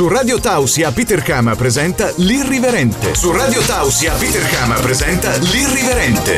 Su Radio Tausia Peter Kama presenta L'Irriverente. Su Radio Tausia Peter Kama presenta L'Irriverente.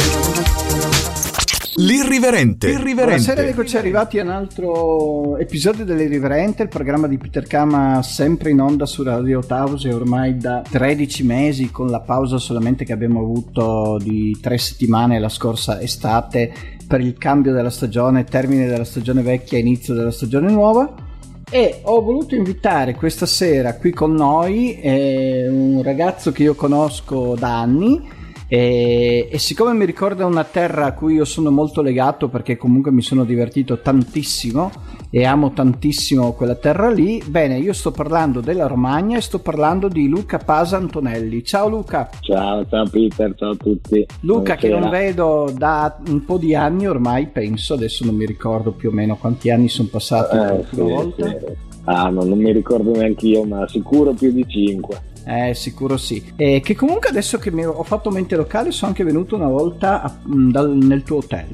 L'Irriverente. L'Irriverente. Buonasera, eccoci arrivati a un altro episodio dell'Irriverente, il programma di Peter Kama sempre in onda su Radio Tausia ormai da 13 mesi con la pausa solamente che abbiamo avuto di tre settimane la scorsa estate per il cambio della stagione, termine della stagione vecchia, inizio della stagione nuova e ho voluto invitare questa sera qui con noi eh, un ragazzo che io conosco da anni e, e, siccome mi ricorda una terra a cui io sono molto legato perché comunque mi sono divertito tantissimo e amo tantissimo quella terra lì, bene, io sto parlando della Romagna e sto parlando di Luca Pasa Antonelli. Ciao Luca. Ciao, ciao Peter, ciao a tutti. Luca Buonasera. che non vedo da un po' di anni ormai, penso, adesso non mi ricordo più o meno quanti anni sono passati eh, sì, volta. Sì. Ah, no, non mi ricordo neanche io, ma sicuro più di 5. Eh, sicuro sì. E che comunque adesso che mi ho fatto mente locale sono anche venuto una volta a, mm, dal, nel tuo hotel.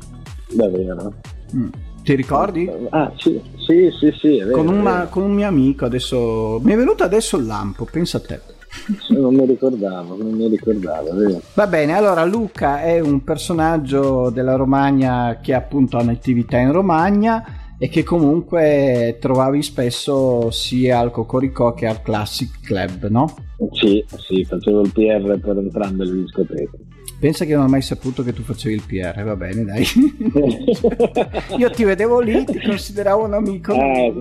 Davvero? Mm. Ti ricordi? Ah, sì, sì, sì, sì vero, con, un, con, un, mio amico adesso... Mi è venuto adesso il lampo, pensa a te. Non mi ricordavo, non mi ricordavo. Vero. Va bene, allora Luca è un personaggio della Romagna che appunto ha un'attività in Romagna e che comunque trovavi spesso sia al Cocorico che al Classic Club, no? Sì, sì, facevo il PR per entrambe le discoteche. Pensa che non ho mai saputo che tu facevi il PR, va bene, dai. Io ti vedevo lì, ti consideravo un amico. Eh,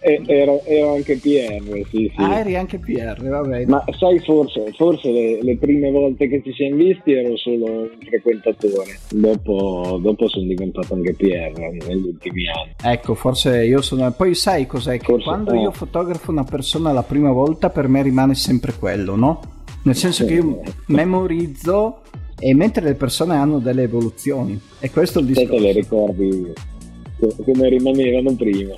ero, ero, anche PR, sì, sì. Ah, eri anche PR, va bene. Ma sai, forse, forse le, le, prime volte che ci siamo visti ero solo un frequentatore, dopo, dopo sono diventato anche PR negli ultimi anni. Ecco, forse io sono... Poi sai cos'è? Che forse, quando eh. io fotografo una persona la prima volta per me rimane sempre quello, no? Nel senso che io memorizzo e mentre le persone hanno delle evoluzioni. E questo è il discorso. Te le ricordi come rimanevano prima.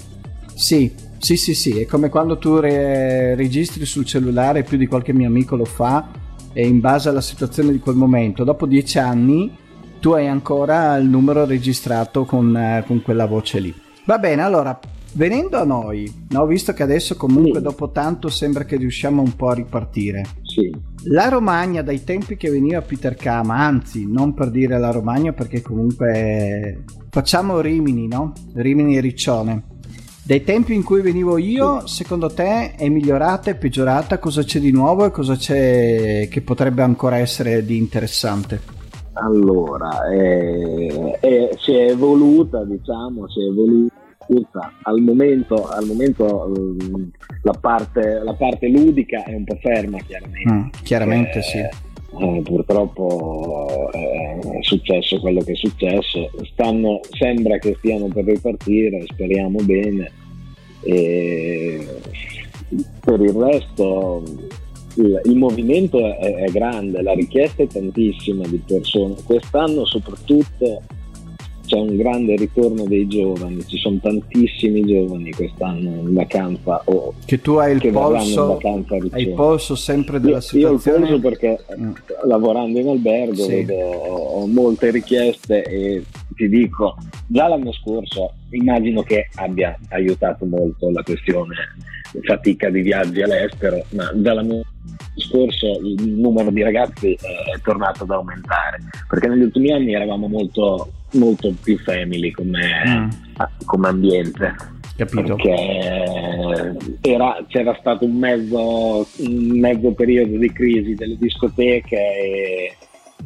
Sì, sì, sì, sì, è come quando tu re- registri sul cellulare, più di qualche mio amico lo fa, e in base alla situazione di quel momento, dopo dieci anni tu hai ancora il numero registrato con, eh, con quella voce lì. Va bene, allora, venendo a noi, no, visto che adesso comunque sì. dopo tanto sembra che riusciamo un po' a ripartire. Sì. La Romagna dai tempi che veniva Peter Kama, anzi non per dire la Romagna perché comunque facciamo Rimini, no? Rimini e Riccione. Dai tempi in cui venivo io, secondo te è migliorata, è peggiorata? Cosa c'è di nuovo e cosa c'è che potrebbe ancora essere di interessante? Allora, è, è, si è evoluta, diciamo, si è evoluta. Al momento, al momento mm, la, parte, la, parte, ludica è un po' ferma, chiaramente. Mm, chiaramente eh, sì. Eh, purtroppo eh, è successo quello che è successo. Stanno, sembra che stiano per ripartire, speriamo bene. E per il resto il, il movimento è, è, grande, la richiesta è tantissima di persone. Quest'anno soprattutto c'è un grande ritorno dei giovani, ci sono tantissimi giovani quest'anno in vacanza o che tu hai il polso, hai il polso sempre della io, situazione. Io ho il polso perché mm. lavorando in albergo sì. vedo, ho molte richieste e ti dico, già l'anno scorso immagino che abbia aiutato molto la questione fatica di viaggi all'estero, ma già l'anno scorso il numero di ragazzi è tornato ad aumentare, perché negli ultimi anni eravamo molto, molto più family come, mm. come ambiente. Capito. Perché era, c'era stato un mezzo, un mezzo periodo di crisi delle discoteche e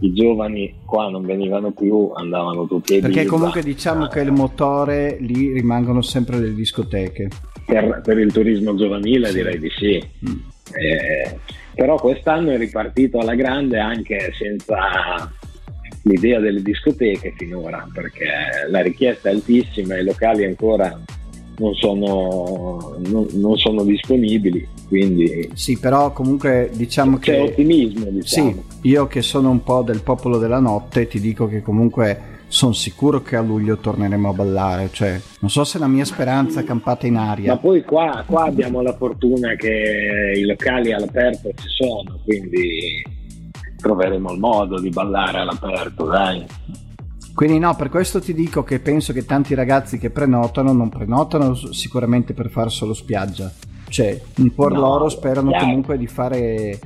i giovani qua non venivano più, andavano tutti ai Perché comunque diciamo che il motore lì rimangono sempre le discoteche. Per, per il turismo giovanile direi di sì. Mm. Eh, però quest'anno è ripartito alla grande anche senza l'idea delle discoteche finora, perché la richiesta è altissima, i locali ancora non sono, non, non sono disponibili. Quindi sì, però comunque diciamo c'è che. C'è ottimismo, diciamo. Sì, io che sono un po' del popolo della notte, ti dico che comunque sono sicuro che a luglio torneremo a ballare. Cioè, non so se la mia speranza è campata in aria. Ma poi qua, qua abbiamo la fortuna che i locali all'aperto ci sono, quindi troveremo il modo di ballare all'aperto, dai. Quindi no, per questo ti dico che penso che tanti ragazzi che prenotano non prenotano sicuramente per fare solo spiaggia, Cioè, un po' no, loro sperano yeah. comunque di fare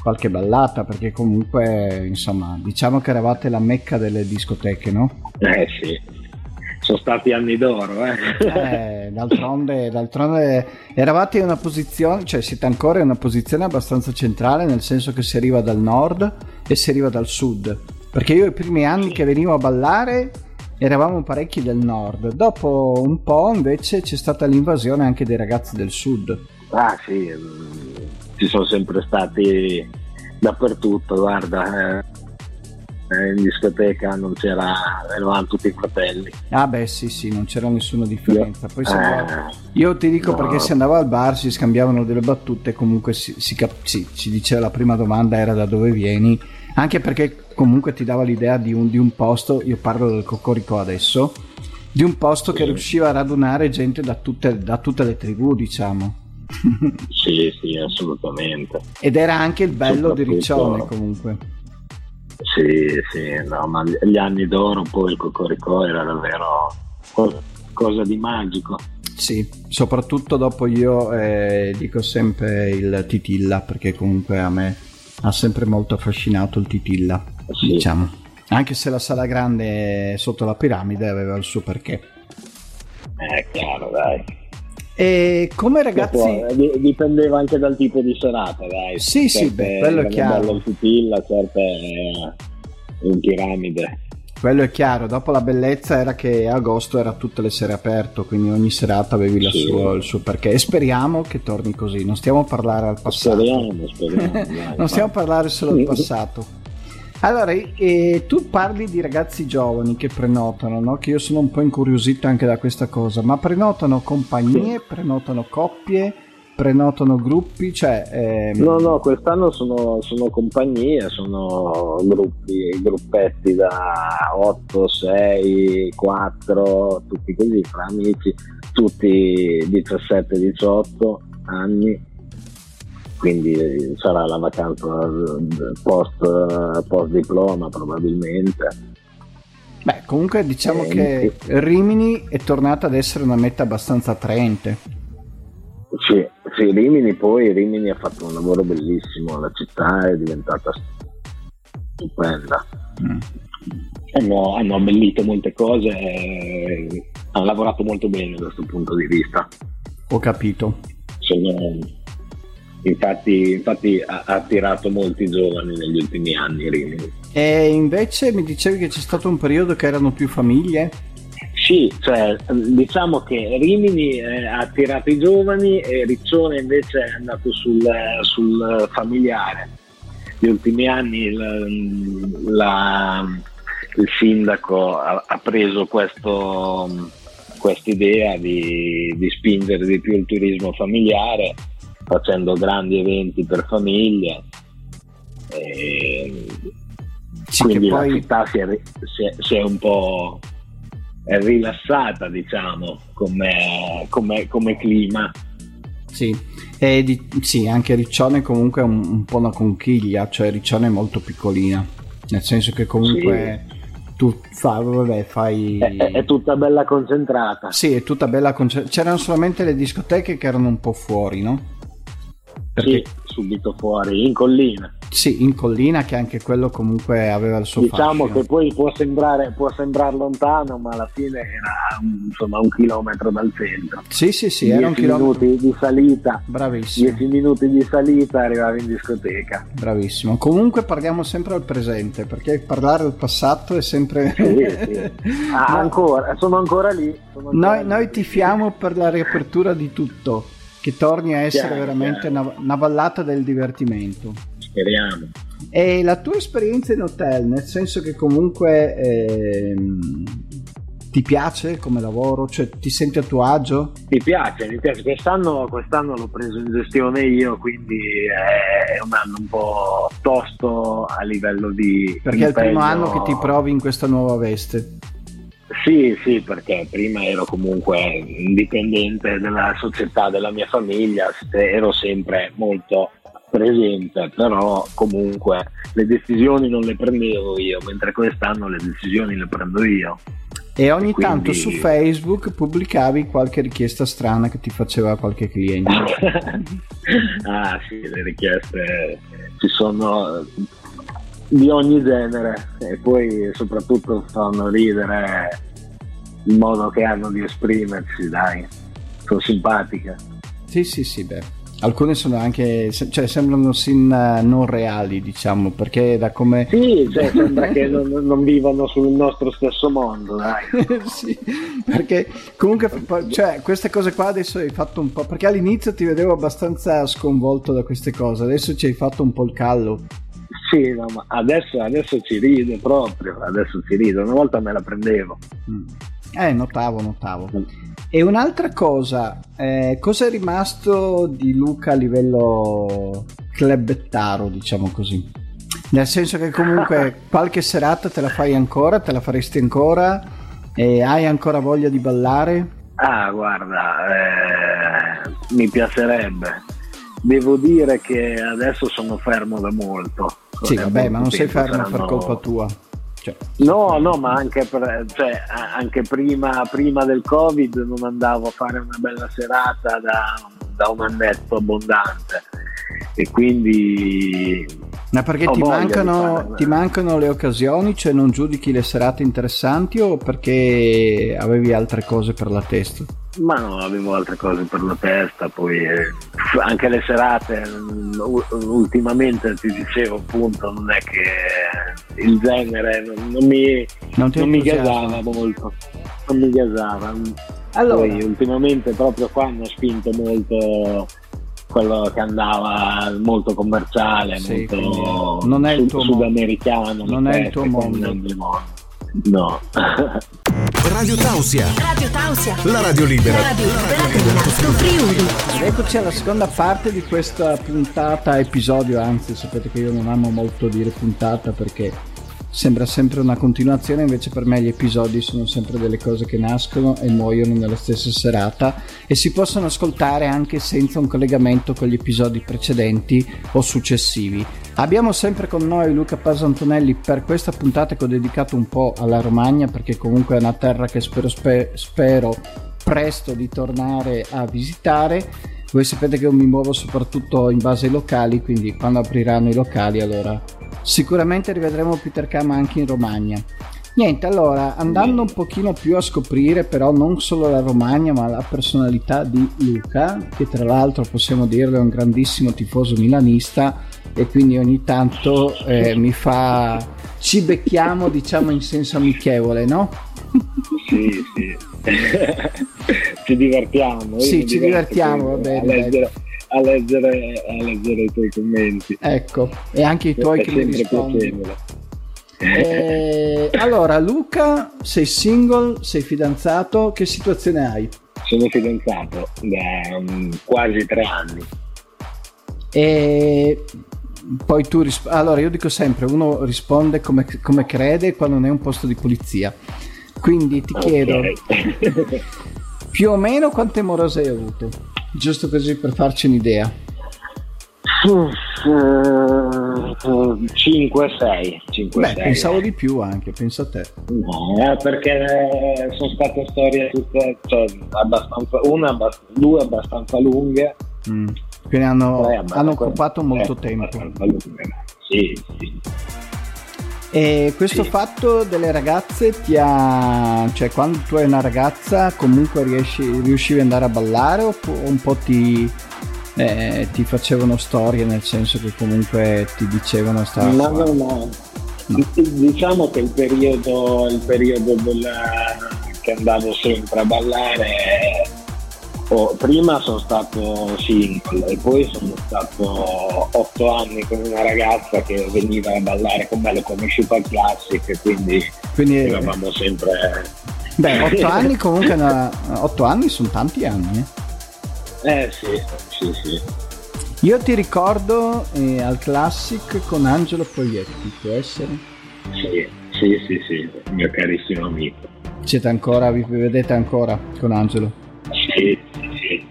qualche ballata perché comunque insomma diciamo che eravate la mecca delle discoteche no? Eh sì sono stati anni d'oro eh. eh d'altronde, d'altronde eravate in una posizione cioè siete ancora in una posizione abbastanza centrale nel senso che si arriva dal nord e si arriva dal sud perché io i primi anni che venivo a ballare eravamo parecchi del nord dopo un po' invece c'è stata l'invasione anche dei ragazzi del sud ah sì mm, ci sono sempre stati dappertutto, guarda. Eh, in discoteca non c'era, eravamo tutti fratelli. Ah beh sì sì, non c'era nessuna differenza. Poi eh, io ti dico no. perché si andava al bar, si scambiavano delle battute, comunque si, si, cap- sì, si, diceva la prima domanda era da dove vieni, anche perché comunque ti dava l'idea di un, di un posto, io parlo del Cocorico adesso, di un posto sì. che riusciva a radunare gente da tutte, da tutte le tribù diciamo sì, sì, assolutamente. Ed era anche il bello di Riccione comunque. Sì, sì, no, ma gli anni d'oro poi il Cocorico era davvero qualcosa di magico. Sì, soprattutto dopo io eh, dico sempre il Titilla, perché comunque a me ha sempre molto affascinato il Titilla, sì. diciamo. Anche se la sala grande sotto la piramide aveva il suo perché. È chiaro, dai. E come ragazzi... Può, dipendeva anche dal tipo di serata, dai. Sì, certe, sì, beh, quello è chiaro. Bello in pupilla, certe eh, in piramide. Quello è chiaro, dopo la bellezza era che agosto era tutte le sere aperto, quindi ogni serata avevi sì. suo, il suo perché. E speriamo che torni così, non stiamo a parlare al passato. Speriamo, speriamo. dai, non stiamo a parlare solo del passato. Allora, eh, tu parli di ragazzi giovani che prenotano, no? che io sono un po' incuriosito anche da questa cosa, ma prenotano compagnie, prenotano coppie, prenotano gruppi? Cioè, ehm... No, no, quest'anno sono, sono, compagnie, sono gruppi, gruppetti da 8, 6, 4, tutti così, fra amici, tutti 17-18 anni quindi sarà la vacanza post, post diploma probabilmente. Beh, comunque diciamo e, che Rimini è tornata ad essere una meta abbastanza attraente. Sì, sì, Rimini poi Rimini ha fatto un lavoro bellissimo, la città è diventata stupenda. Mm. Hanno, hanno, abbellito molte cose e hanno lavorato molto bene da questo punto di vista. Ho capito. Sono, Infatti, infatti ha, attirato molti giovani negli ultimi anni Rimini. E invece mi dicevi che c'è stato un periodo che erano più famiglie? Sì, cioè, diciamo che Rimini eh, ha attirato i giovani e Riccione invece è andato sul, sul familiare. Negli ultimi anni il, la, il sindaco ha, ha preso questo, idea di, di spingere di più il turismo familiare facendo grandi eventi per famiglie. E sì, quindi poi... la città si è, si, è, si è, un po' rilassata, diciamo, come, come, come clima. Sì. Di, sì, anche Riccione comunque è un, un, po' una conchiglia, cioè Riccione è molto piccolina, nel senso che comunque sì. tu fa, vabbè, fai... È, è, tutta bella concentrata. Sì, è tutta bella concentrata. C'erano solamente le discoteche che erano un po' fuori, no? Perché... Sì, subito fuori, in collina. Sì, in collina che anche quello comunque aveva il suo diciamo fascino. che poi può sembrare, può sembrare lontano, ma alla fine era insomma un chilometro dal centro. Sì, sì, sì, era un chilometro. minuti di salita. Bravissimo. 10 minuti di salita arrivavi in discoteca. Bravissimo. Comunque parliamo sempre al presente, perché parlare del passato è sempre... Sì, sì. Ah, ancora, sono ancora lì. Sono ancora noi, lì. noi tifiamo per la riapertura di tutto che torni a essere chiaro, veramente chiaro. Una, vallata del divertimento. Speriamo. E la tua esperienza in hotel, nel senso che comunque ehm, ti piace come lavoro? Cioè ti senti a tuo agio? Mi piace, mi piace. Quest'anno, quest'anno l'ho preso in gestione io, quindi è un anno un po' tosto a livello di... Perché impegno. è il primo anno che ti provi in questa nuova veste. Sì, sì, perché prima ero comunque indipendente della società, della mia famiglia, ero sempre molto presente, però comunque le decisioni non le prendevo io, mentre quest'anno le decisioni le prendo io. E ogni e quindi... tanto su Facebook pubblicavi qualche richiesta strana che ti faceva qualche cliente. ah sì, le richieste ci sono di ogni genere e poi soprattutto fanno ridere il modo che hanno di esprimersi, dai, sono simpatiche. Sì, sì, sì, beh. Alcune sono anche, cioè sembrano sin eh, non reali, diciamo, perché da come... Sì, cioè, sembra che non, non, vivano sul nostro stesso mondo, dai. sì, perché comunque, cioè, queste cose qua adesso hai fatto un po', perché all'inizio ti vedevo abbastanza sconvolto da queste cose, adesso ci hai fatto un po' il callo. Sì, no, ma adesso, adesso ci ride proprio, adesso ci ride, una volta me la prendevo. Mm. Eh, notavo, notavo. Mm. E un'altra cosa, eh, cosa è rimasto di Luca a livello clubettaro, diciamo così? Nel senso che comunque qualche serata te la fai ancora, te la faresti ancora e hai ancora voglia di ballare? Ah, guarda, eh, mi piacerebbe. Devo dire che adesso sono fermo da molto. Sì, vabbè, ma non sei fermo saranno... per colpa tua. Cioè. No, no, ma anche, per, cioè, anche prima, prima, del Covid non andavo a fare una bella serata da, da un annetto abbondante e quindi... Ma perché ti mancano, ti mancano, le occasioni, cioè non giudichi le serate interessanti o perché avevi altre cose per la testa? Ma no, avevo altre cose per la testa, poi eh, anche le serate, mm, ultimamente ti dicevo appunto, non è che il genere non, non mi, non non mi gasava molto, non mi gasava. Allora. Poi ultimamente proprio qua hanno spinto molto quello che andava molto commerciale, sì, molto non è il tuo sudamericano, non è il tuo mondo. No. Radio Tausia. Radio Tausia. La radio libera. La radio libera Friuli. Eccoci alla seconda parte di questa puntata, episodio, anzi sapete che io non amo molto dire puntata perché sembra sempre una continuazione, invece per me gli episodi sono sempre delle cose che nascono e muoiono nella stessa serata e si possono ascoltare anche senza un collegamento con gli episodi precedenti o successivi. Abbiamo sempre con noi Luca Pasantonelli per questa puntata che ho dedicato un po' alla Romagna perché comunque è una terra che spero, spe- spero presto di tornare a visitare. Voi sapete che io mi muovo soprattutto in base ai locali, quindi quando apriranno i locali allora sicuramente rivedremo Peter Kama anche in Romagna. Niente, allora, andando un pochino più a scoprire però non solo la Romagna, ma la personalità di Luca, che tra l'altro possiamo dirlo è un grandissimo tifoso milanista e quindi ogni tanto eh, mi fa... ci becchiamo diciamo in senso amichevole, no? Sì, sì. ci divertiamo. Sì, ci divertiamo, va bene a leggere, a leggere i tuoi commenti. Ecco, e anche i tuoi che mi rispondi. Eh, allora, Luca, sei single, sei fidanzato, che situazione hai? Sono fidanzato da um, quasi tre anni. E poi tu risp- allora io dico sempre uno risponde come, come, crede quando non è un posto di polizia quindi ti chiedo più o meno quante morose hai avuto giusto così per farci un'idea. 5-6 Beh, pensavo di più anche, penso a te. No, perché sono state storie tutte, cioè, abbastanza, una, due abbastanza lunghe. Mm. Quindi hanno, hanno occupato molto eh, tempo. Sì, sì. E questo sì. fatto delle ragazze ti ha. cioè, quando tu hai una ragazza, comunque riesci, riuscivi ad andare a ballare o un po' ti. Eh, ti facevano storie nel senso che comunque ti dicevano stava no, no, no, no. diciamo che il periodo, il periodo della, che andavo sempre a ballare Oh, prima sono stato single e poi sono stato otto anni con una ragazza che veniva a ballare con me, l'ho conosciuta al Classic e quindi, quindi eravamo sempre... Beh, otto anni comunque, una... otto anni sono tanti anni. Eh, eh sì, sì, sì. Io ti ricordo eh, al Classic con Angelo Poglietti, può essere? Sì, sì, sì, sì, mio carissimo amico. Siete ancora, vi vedete ancora con Angelo? Sì, sì.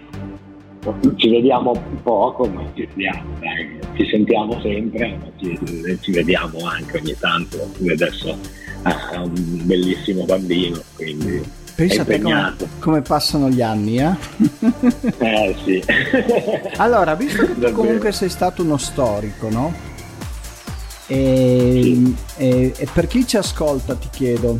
Ci vediamo poco, ma ci vediamo, dai. Ci sentiamo sempre, ma ci, ci vediamo anche ogni tanto. Lui adesso ha un bellissimo bambino, quindi Pensa a te come, come, passano gli anni, eh? eh sì. allora, visto che tu comunque sei stato uno storico, no? E, sì. e, e per chi ci ascolta ti chiedo,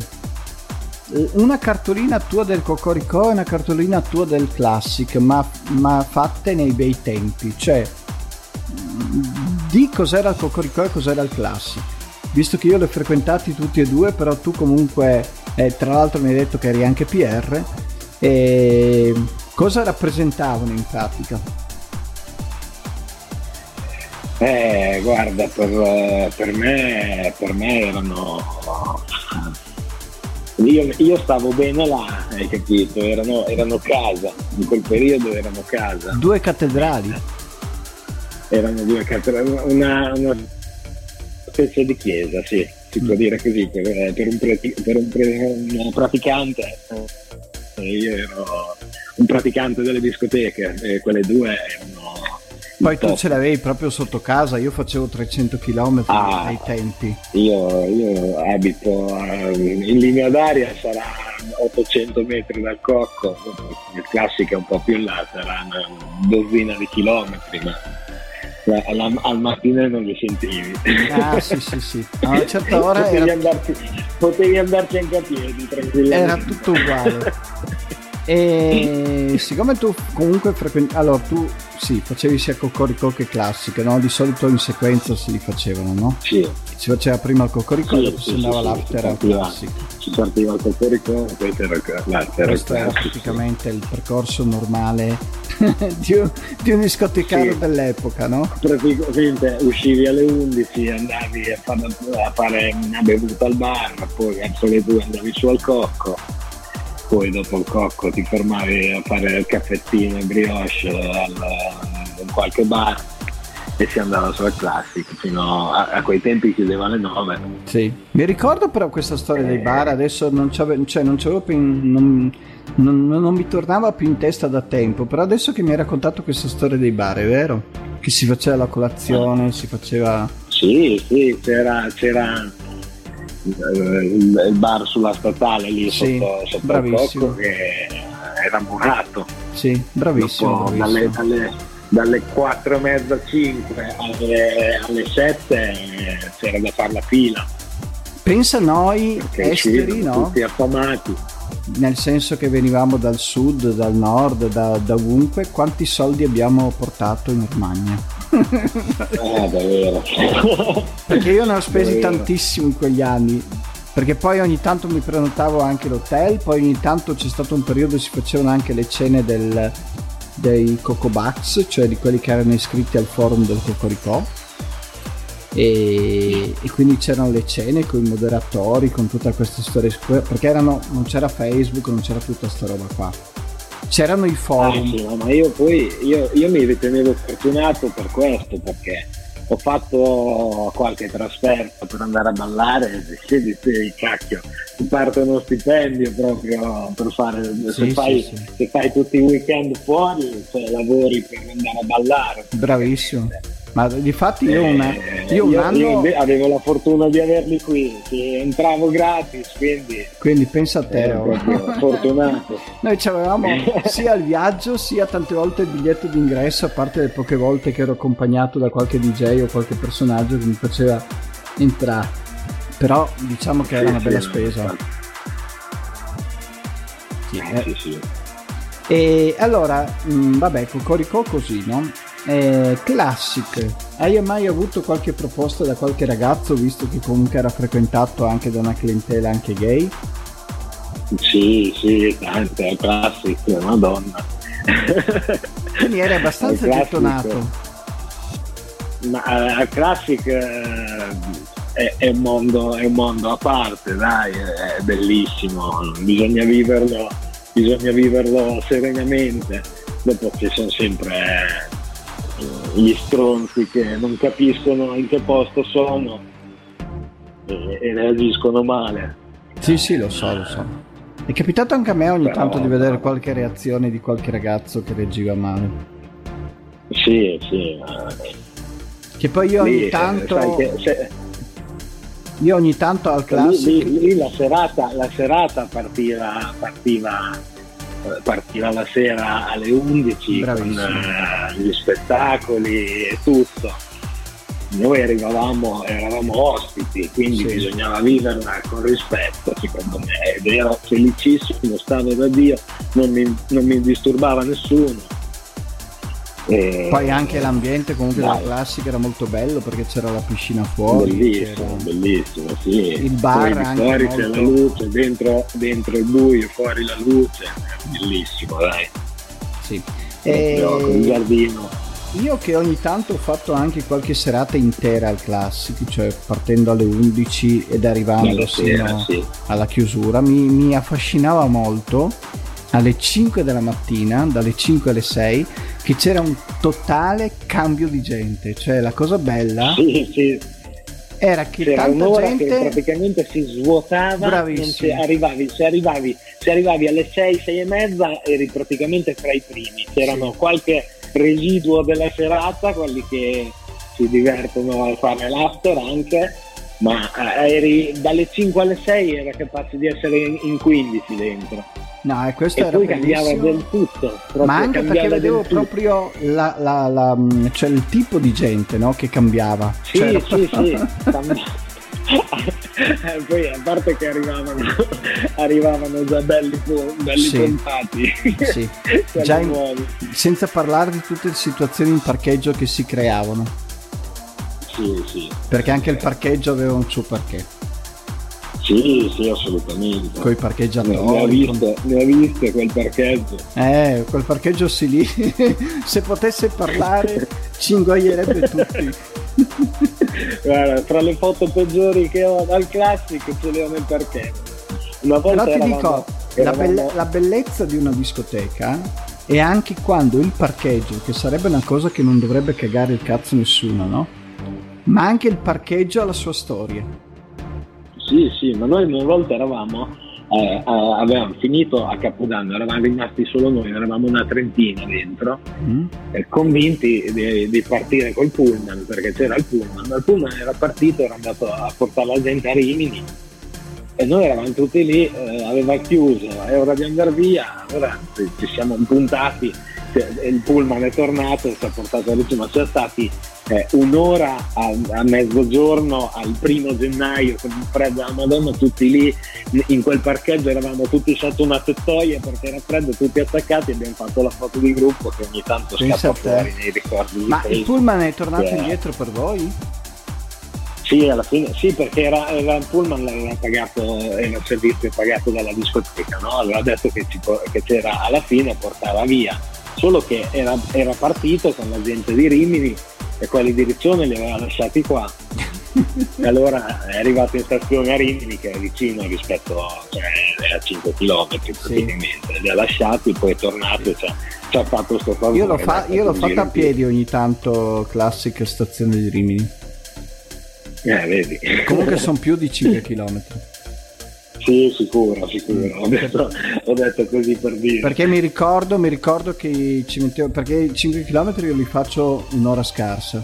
una cartolina tua del Cocorico e una cartolina tua del Classic, ma, ma fatte nei bei tempi, cioè di cos'era il Cocorico e cos'era il Classic. Visto che io li ho frequentati tutti e due, però tu comunque, eh, tra l'altro mi hai detto che eri anche PR, e cosa rappresentavano in pratica? Eh, guarda, per, per, me, per me erano io, io, stavo bene là, hai capito? Erano, erano, casa, in quel periodo erano casa. Due cattedrali? Erano due cattedrali, una, una specie di chiesa, sì, si può mm. dire così, per, per, un, per un, un, praticante. Eh, io ero un praticante delle discoteche e quelle due erano poi tu ce l'avevi proprio sotto casa, io facevo 300 km ah, ai tempi. Io, io abito in linea d'aria, sarà 800 metri dal cocco, il classico è un po' più in là, sarà una dozzina di chilometri, ma al, al mattino non li sentivi. Ah sì sì sì, a una certa ora potevi, era... andarci, potevi andarci anche a piedi tranquillamente. Era tutto uguale. e siccome tu comunque frequenti... Allora tu sì, facevi sia Cocorico che classiche, no? Di solito in sequenza si li facevano, no? Sì. Si faceva prima il Cocorico sì, e dopo sì, si andava sì, l'after al classico. Si partiva il Cocorico e poi c'era l'after Questo era praticamente il percorso normale di, un, di un discotecario sì. dell'epoca, no? Praticamente uscivi alle 11, andavi a fare, a fare una bevuta al bar, poi verso le 2 andavi su al cocco poi dopo il cocco ti fermavi a fare il caffettino e brioche al, in qualche bar e si andava sul classic fino a, a, quei tempi chiudeva alle 9 sì. Mi ricordo però questa storia dei bar adesso non c'avevo, cioè non, c'avevo più non, non, non, mi tornava più in testa da tempo però adesso che mi hai raccontato questa storia dei bar è vero? Che si faceva la colazione ah. si faceva sì sì c'era, c'era il, il bar sulla statale lì sì, sotto, sotto bravissimo. il cocco che era murato. Sì, bravissimo. bravissimo. Dalle, dalle, dalle 4 e mezza 5 alle, alle 7 c'era da fare la fila. Pensa noi Perché esteri, no? Tutti affamati. Nel senso che venivamo dal sud, dal nord, da, da ovunque, quanti soldi abbiamo portato in Romagna? Eh, davvero. Perché io ne ho spesi davvero. tantissimo in quegli anni. Perché poi ogni tanto mi prenotavo anche l'hotel, poi ogni tanto c'è stato un periodo si facevano anche le cene del, dei Coco Bucks, cioè di quelli che erano iscritti al forum del Cocorico. E, e, quindi c'erano le cene con i moderatori, con tutta questa storia, perché erano, non c'era Facebook, non c'era tutta questa roba qua c'erano i forum. Ah, sì, no, ma io poi io, io mi ritenevo fortunato per questo perché ho fatto qualche trasferta per andare a ballare e sì, sì, cacchio, ti parte uno stipendio proprio per fare, sì, se, fai, sì, se, fai, tutti i weekend fuori, cioè, lavori per andare a ballare. Bravissimo. Ma di fatti io, una, eh, io un io, anno... Io avevo la fortuna di averli qui, entravo gratis, quindi... Quindi pensa a te. Oh. fortunato. Noi avevamo sia il viaggio sia tante volte il biglietto d'ingresso, a parte le poche volte che ero accompagnato da qualche DJ o qualche personaggio che mi faceva entrare. Però diciamo che era una bella spesa. Sì, eh. sì, sì. E allora, mh, mm, vabbè, Cocorico così, no? Eh, classic, hai mai avuto qualche proposta da qualche ragazzo, visto che comunque era frequentato anche da una clientela anche gay? Sì, sì, tante, classic, madonna. Quindi eri abbastanza gettonato. Ma a uh, classic uh, è, è, un mondo, è un mondo a parte, dai, è bellissimo, bisogna viverlo, bisogna viverlo serenamente. Dopo ci sono sempre gli stronzi che non capiscono in che posto sono e, e reagiscono male. Sì, sì, lo so, lo so. È capitato anche a me ogni Però, tanto di vedere qualche reazione di qualche ragazzo che reagiva male. Sì, sì. Che poi io ogni Lì, tanto... Che, se, Io ogni tanto al classico... Lì, lì, lì, la serata, la serata partiva, partiva, eh, partiva, la sera alle 11 Bravissimo. con uh, gli spettacoli e tutto. Noi arrivavamo, eravamo ospiti, quindi sì. bisognava viverla con rispetto, secondo me. Ed ero felicissimo, stavo da Dio, non mi, non mi disturbava nessuno e... Poi anche l'ambiente comunque della classica era molto bello perché c'era la piscina fuori. Bellissimo, bellissimo, sì. Il bar Poi anche fuori molto... c'è la luce, dentro, dentro, il buio, fuori la luce, bellissimo, dai. Sì. E... Con il giardino. Io che ogni tanto ho fatto anche qualche serata intera al classico, cioè partendo alle 11 ed arrivando sera, sì. alla chiusura, mi, mi affascinava molto alle 5 della mattina, dalle 5 alle 6, che c'era un totale cambio di gente. Cioè la cosa bella sì, sì. era che c'era tanta gente che praticamente si svuotava, si arrivavi, se, arrivavi, se arrivavi alle 6, 6 e mezza eri praticamente fra i primi. C'erano sì. qualche residuo della serata, quelli che si divertono a fare l'after anche ma eh, eri dalle 5 alle 6 era capace di essere in, in 15 dentro No, e questo e era poi cambiava del tutto. Ma anche perché vedevo proprio la, la, la, cioè il tipo di gente no, che cambiava. Sì, cioè, sì, sì. poi a parte che arrivavano, arrivavano già belli, belli sì, pompati sì. già in, senza parlare di tutte le situazioni in parcheggio che si creavano sì, sì. perché anche il parcheggio aveva un suo perché sì, sì, assolutamente. Con i parcheggiatori. Ne, ha viste, con... ne ha viste quel parcheggio. Eh, quel parcheggio sì lì. Se potesse parlare ci ingoierebbe tutti. Guarda, tra le foto peggiori che ho dal classico ce le ho nel parcheggio. Una volta Però ti eravamo, dico, eravamo... La, belle- la bellezza di una discoteca è anche quando il parcheggio, che sarebbe una cosa che non dovrebbe cagare il cazzo nessuno, no? Ma anche il parcheggio ha la sua storia sì, sì, ma noi una volta eravamo, eh, avevamo finito a Capodanno, eravamo rimasti solo noi, eravamo una trentina dentro, mm. eh, convinti di, di, partire col pullman, perché c'era il pullman, ma il pullman era partito, era andato a portare la gente a Rimini e noi eravamo tutti lì, eh, aveva chiuso, è ora di andare via, allora ci siamo impuntati, il pullman è tornato e ci ha portato a Ricci, ma siamo stati eh, un'ora a, a, mezzogiorno al primo gennaio con il freddo della Madonna, tutti lì in quel parcheggio eravamo tutti sotto una tettoia perché era freddo, tutti attaccati e abbiamo fatto la foto di gruppo che ogni tanto scappa fuori nei ricordi. Ma il pullman è tornato che... indietro per voi? Sì, alla fine, sì, perché era, era il pullman l'aveva pagato, era il servizio pagato dalla discoteca, no? Aveva detto che, ci, che c'era alla fine portava via, solo che era, era partito con la gente di Rimini e quelli di Riccione li aveva lasciati qua. e allora è arrivato in stazione a Rimini che è vicino rispetto cioè, a 5 km praticamente, sì. li ha lasciati, poi è tornato e ci ha, ci ha fatto questo favore. Io l'ho, fa- io l'ho fatto a piedi ogni tanto, classica stazione di Rimini. Eh, vedi. Comunque sono più di 5 km. Sì, sicuro, sicuro. Ho detto, ho detto, così per dire. Perché mi ricordo, mi ricordo che ci mettevo, perché 5 km io li faccio un'ora scarsa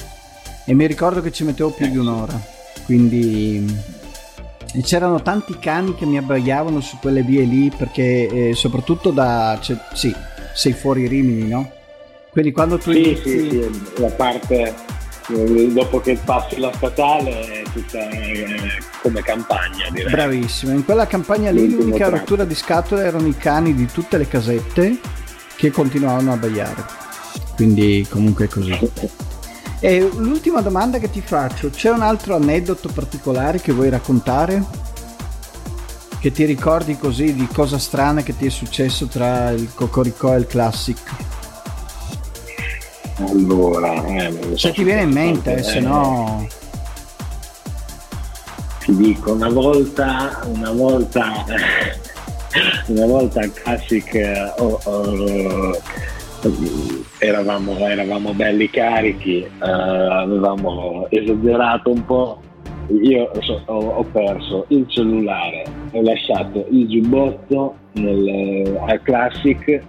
e mi ricordo che ci mettevo più di un'ora. Quindi e c'erano tanti cani che mi abbaiavano su quelle vie lì perché eh, soprattutto da cioè, sì, sei fuori Rimini, no? Quindi quando tu sì, inizi... sì, sì, la parte eh, dopo che passi la statale è tutta eh, come campagna direi. Bravissimo, in quella campagna lì l'unica rottura di scatole erano i cani di tutte le casette che continuavano a abbaiare. Quindi comunque è così. E l'ultima domanda che ti faccio, c'è un altro aneddoto particolare che vuoi raccontare? Che ti ricordi così di cosa strana che ti è successo tra il Cocoricò e il Classic? Allora, eh, se ti viene in mente, eh, se no. Ti dico, una volta, una volta, una volta a Classic oh, oh, eravamo, eravamo, belli carichi, eh, avevamo esagerato un po'. Io so, ho, ho, perso il cellulare, ho lasciato il giubbotto nel, al Classic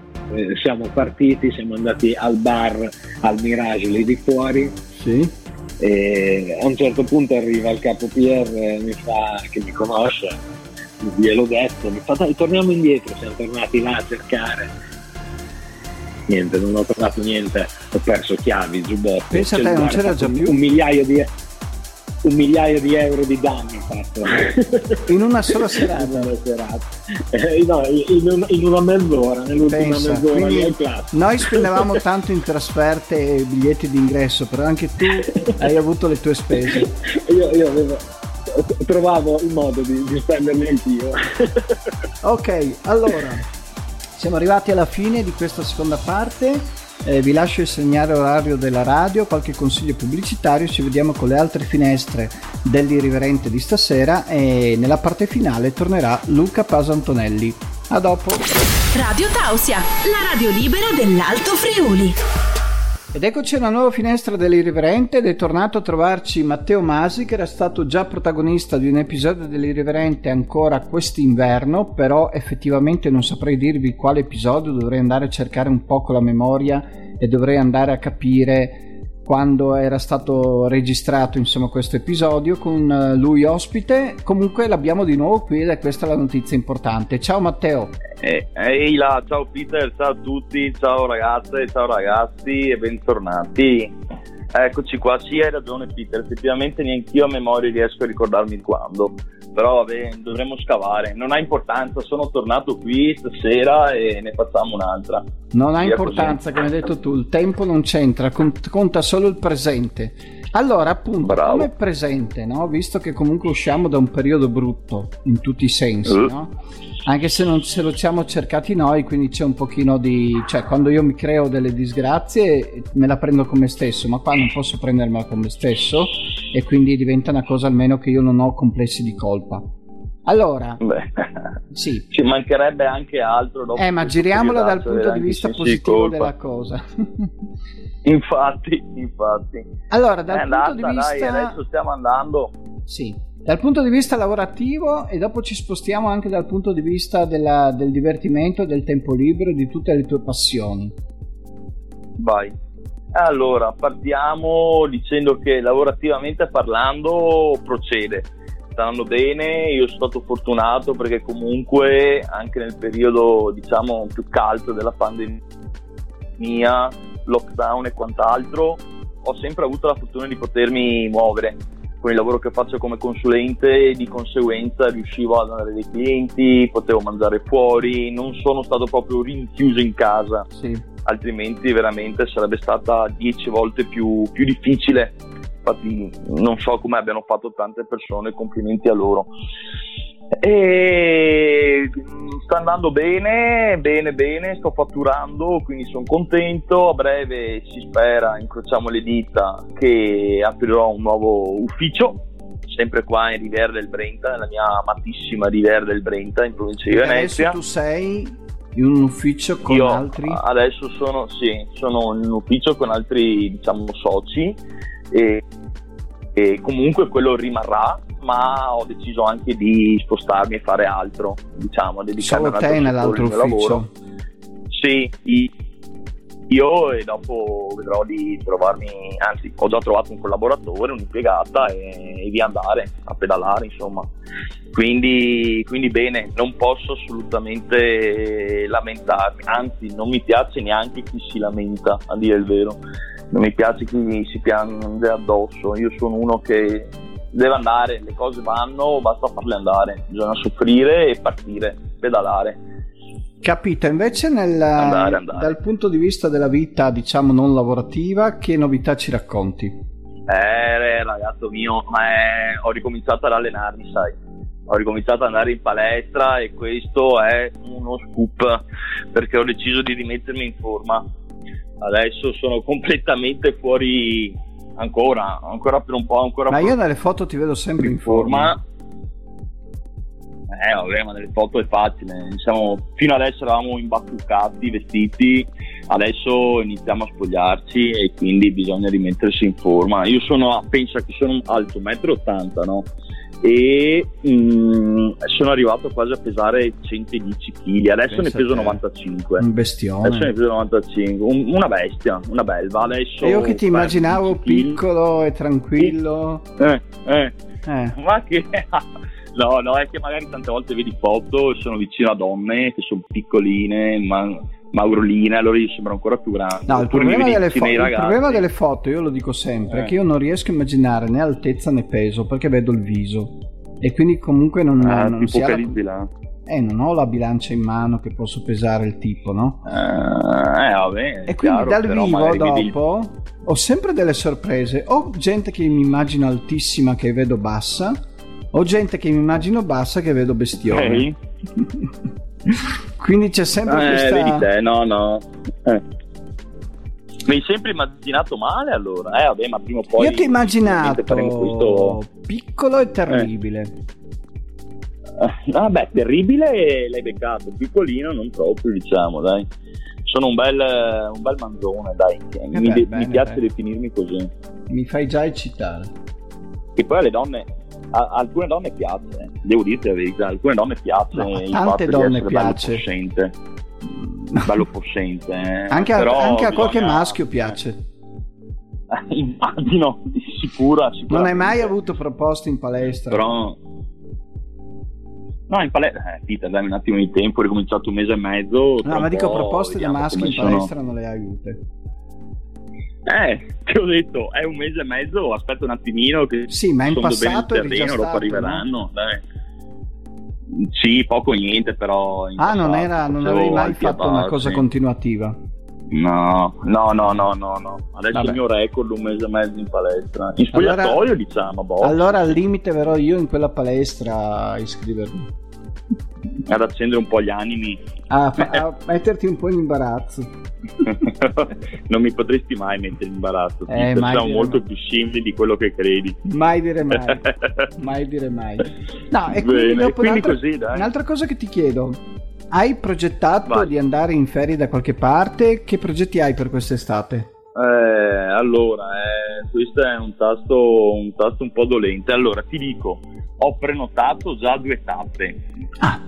siamo partiti, siamo andati al bar al Mirage lì di fuori. Sì. E a un certo punto arriva il capo PR mi fa, che mi conosce, gliel'ho detto, mi fa dai torniamo indietro, siamo tornati là a cercare. Niente, non ho trovato niente, ho perso chiavi, giubbotti. Pensa a te, non c'era già più? Un migliaio di un migliaio di euro di danni fatto. In una sola serata, in, una, serata. Eh, no, in, un, in, una mezz'ora nell'ultima Pensa, mezz'ora noi spendevamo tanto in trasferte e biglietti d'ingresso però anche tu hai avuto le tue spese. Io, io avevo trovavo il modo di, di spenderli anch'io. Ok allora siamo arrivati alla fine di questa seconda parte eh, vi lascio il segnale orario della radio, qualche consiglio pubblicitario, ci vediamo con le altre finestre dell'irriverente di stasera e nella parte finale tornerà Luca Paso Antonelli. A dopo. Radio Tausia, la radio libera dell'Alto Friuli. Ed eccoci una nuova finestra dell'Irriverente. Ed è tornato a trovarci Matteo Masi che era stato già protagonista di un episodio dell'Irriverente ancora quest'inverno, però effettivamente non saprei dirvi quale episodio, dovrei andare a cercare un po' con la memoria e dovrei andare a capire quando era stato registrato insomma questo episodio con eh, lui ospite. Comunque l'abbiamo di nuovo qui ed è questa la notizia importante. Ciao Matteo. Eh, ehi là, ciao Peter ciao a tutti ciao ragazze ciao ragazzi e bentornati. Eccoci qua. Sì hai ragione Peter effettivamente neanche io a memoria riesco a ricordarmi quando però vabbè, dovremmo scavare. Non ha importanza, sono tornato qui stasera e ne facciamo un'altra. Non ha importanza, così. come hai detto tu, il tempo non c'entra, conta solo il presente. Allora, appunto, Bravo. come presente, no? visto che comunque usciamo da un periodo brutto in tutti i sensi, uh. no? Anche se non ce lo siamo cercati noi, quindi c'è un pochino di... cioè quando io mi creo delle disgrazie me la prendo con me stesso, ma qua non posso prendermela con me stesso e quindi diventa una cosa almeno che io non ho complessi di colpa. Allora, Beh, sì. ci mancherebbe anche altro. Dopo eh, ma giriamola dal punto di vista positivo della cosa. infatti, infatti. Allora, dal eh, punto andata, di vista... Dai, adesso stiamo andando. Sì, dal punto di vista lavorativo e dopo ci spostiamo anche dal punto di vista della, del divertimento, del tempo libero di tutte le tue passioni. Vai. Allora, partiamo dicendo che lavorativamente parlando procede. Sta andando bene, io sono stato fortunato perché comunque anche nel periodo diciamo più caldo della pandemia, lockdown e quant'altro, ho sempre avuto la fortuna di potermi muovere con il lavoro che faccio come consulente di conseguenza riuscivo ad andare dai clienti, potevo mangiare fuori, non sono stato proprio rinchiuso in casa, sì. altrimenti veramente sarebbe stata dieci volte più, più difficile. Infatti non so come abbiano fatto tante persone, complimenti a loro. E sta andando bene, bene, bene, sto fatturando, quindi sono contento. A breve si spera, incrociamo le dita, che aprirò un nuovo ufficio, sempre qua in Riviera del Brenta, nella mia amatissima Riviera del Brenta, in provincia di Venezia. Adesso tu sei in un ufficio con Io altri? Adesso sono, sì, sono in un ufficio con altri, diciamo, soci e, e comunque quello rimarrà ma ho deciso anche di spostarmi e fare altro, diciamo, dedicarmi Solo te nell'altro ufficio? Lavoro. Sì, io e dopo vedrò di trovarmi, anzi ho già trovato un collaboratore, un'impiegata e, e via andare a pedalare insomma. Quindi, quindi bene, non posso assolutamente lamentarmi, anzi non mi piace neanche chi si lamenta, a dire il vero. Non mi piace chi si piange addosso, io sono uno che deve andare, le cose vanno, basta farle andare, bisogna soffrire e partire, pedalare. Capito, invece nel, andare, andare. dal punto di vista della vita, diciamo, non lavorativa, che novità ci racconti? Eh, ragazzo mio, eh, ho ricominciato ad allenarmi, sai. Ho ricominciato ad andare in palestra e questo è uno scoop perché ho deciso di rimettermi in forma. Adesso sono completamente fuori, ancora, ancora per un po'. Ancora ma io nelle foto ti vedo sempre in forma. forma. Eh, vabbè, ma nelle foto è facile. Diciamo, fino adesso eravamo imbattuccati, vestiti, adesso iniziamo a spogliarci e quindi bisogna rimettersi in forma. Io sono, penso che sono alto 1,80 m, no? E mh, sono arrivato quasi a pesare 110 kg adesso Pensa ne peso te. 95 Un bestione. adesso ne peso 95 Un- una bestia una belva adesso E io che ti immaginavo 10 kg. piccolo e tranquillo. eh, eh, Eh. ma che no no è che magari tante volte vedi foto e sono vicino a donne che sono piccoline ma mauroline allora gli sembra ancora più grande No, il problema, delle fo- il problema delle foto, io lo dico sempre, Eh. è che io non riesco a immaginare né altezza né peso perché vedo il viso. E quindi comunque non, ah, non ti si la- eh, non ho la bilancia in mano che posso pesare il tipo, no? Eh, eh, vabbè, E quindi chiaro, dal vivo magari vedi dopo ho sempre delle sorprese. O gente che mi immagino altissima che vedo bassa, o gente che mi immagino bassa che vedo bestione. Ok. Quindi c'è sempre Eh, questa... vedi te, no, no. Eh. Mi hai sempre immaginato male allora? Eh, vabbè, ma prima o poi. Io ti ho immaginato questo. piccolo e terribile. Eh, Vabbè, terribile l'hai beccato, piccolino non proprio, diciamo, dai. Sono un bel, un bel manzone, dai. che mi, beh, de- bene, mi piace bene. definirmi così. Mi fai già eccitare. Che poi alle donne, a, alcune donne piace, eh. devo dirti la verità, alcune donne piace. No, il tante donne piace. Bello possente. Bello possente. eh. Anche a, Però anche a qualche bisogna- maschio piace. Immagino, sicura, sicura. Non hai mai avuto proposte in palestra? Però... No, in palestra... Eh, Peter, dammi un attimo di tempo, ho ricominciato un mese e mezzo. No, ma dico po' proposte da maschi in sono. palestra non le hai avute. Eh, ti ho detto, è un mese e mezzo, aspetta un attimino che Sì, ma in passato già terreno, stato, arriveranno, dai. Sì, poco o niente, però... Ah, non, passato era, non avevi mai fatto una cosa continuativa? No, no, no, no, no, no. Adesso Vabbè. il mio record un mese e mezzo in palestra. In Allora- spogliatoio, diciamo, boh. Allora al limite verrò io in quella palestra a iscrivermi. Ad accendere un po' gli animi. A, fa- a metterti un po' in imbarazzo. non mi potresti mai mettere in imbarazzo. Eh, mai siamo molto mai. più simili di quello che credi. Mai dire mai. mai dire mai. No, e quindi Bene, dopo quindi un'altra, così, dai. un'altra cosa che ti chiedo. Hai progettato Vai. di andare in ferie da qualche parte? Che progetti hai per quest'estate? Eh, allora, eh, questo è un tasto, un tasto un po' dolente. Allora, ti dico, ho prenotato già due tappe, Ah,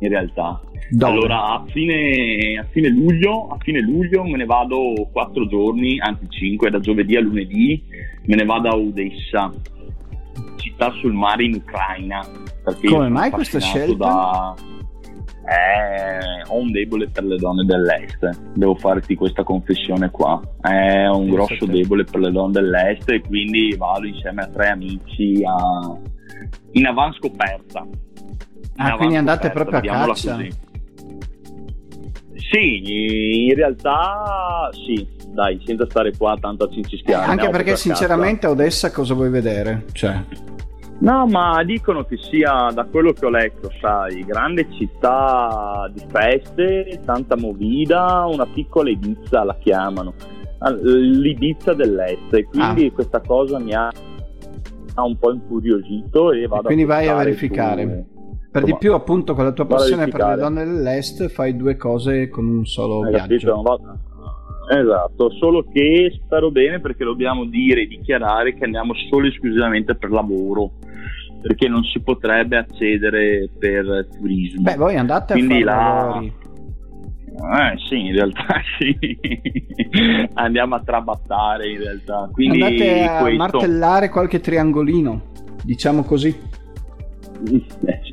in realtà. dove? Allora, a fine, a fine luglio, a fine luglio me ne vado quattro giorni, anzi cinque, da giovedì a lunedì, me ne vado a Odessa, città sul mare in Ucraina. Come mai questa scelta? Da... Eh, ho un debole per le donne dell'est, devo farti questa confessione qua. È un Pensa grosso debole per le donne dell'est e quindi vado insieme a tre amici a... in avanscoperta. Ah, quindi andate proprio a caccia? così. Sì, in realtà sì, dai, senza stare qua tanto a cincischiare. Anche perché caccia. sinceramente a Odessa cosa vuoi vedere? Cioè, No, ma dicono che sia, da quello che ho letto, sai, grande città di feste, tanta movida, una piccola Ibiza la chiamano, l'Ibiza dell'Est, e quindi Ah. questa cosa mi ha, ha un po' incuriosito e vado quindi vai a verificare. su- per di più appunto con la tua a passione per le donne dell'est fai due cose con un solo Hai viaggio. capito? Esatto, solo che spero bene perché dobbiamo dire e dichiarare che andiamo solo e esclusivamente per lavoro, perché non si potrebbe accedere per turismo. Beh, voi andate a Quindi fare là- lavori. Eh sì, in realtà sì. Andiamo a trabattare in realtà. Quindi Andate a questo... martellare qualche triangolino, diciamo così.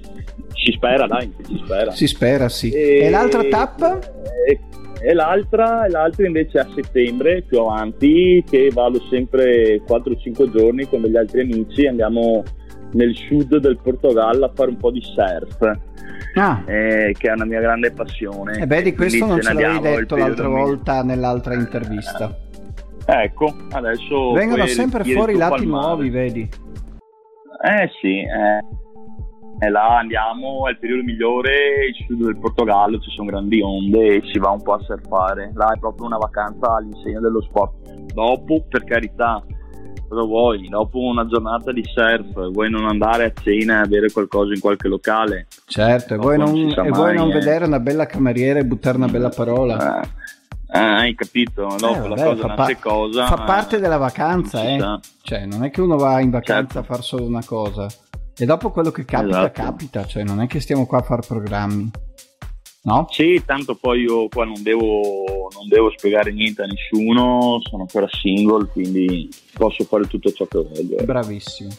Si spera, dai, si spera. Si spera, sì. E, l'altra tappa? E, e l'altra, l'altra invece a settembre, più avanti, che vado sempre 4-5 giorni con degli altri amici, andiamo nel sud del Portogallo a fare un po' di surf, Ah, eh, che è una mia grande passione. e beh, di questo non ce l'avevi detto l'altra volta nell'altra intervista. Ecco, adesso... Vengono sempre fuori lati nuovi, vedi? Eh sì, eh. E là andiamo, è il periodo migliore, il sud del Portogallo, ci sono grandi onde e si va un po' a surfare. Là è proprio una vacanza all'insegna dello sport. Dopo, per carità, cosa vuoi? Dopo una giornata di surf, vuoi non andare a cena e avere qualcosa in qualche locale? Certo, e vuoi non non, e vuoi non eh. vedere una bella cameriera e buttare una bella parola. Eh, eh, hai capito? Dopo Eh, la vabbè, cosa fa, pa- cosa. fa parte della vacanza, eh. Cioè, non è che uno va in vacanza Certo. a far solo una cosa. E dopo quello che capita, Esatto. capita, cioè non è che stiamo qua a fare programmi. No? Sì, tanto poi io qua non devo, non devo spiegare niente a nessuno, sono ancora single, quindi posso fare tutto ciò che voglio. ecco. Bravissimo.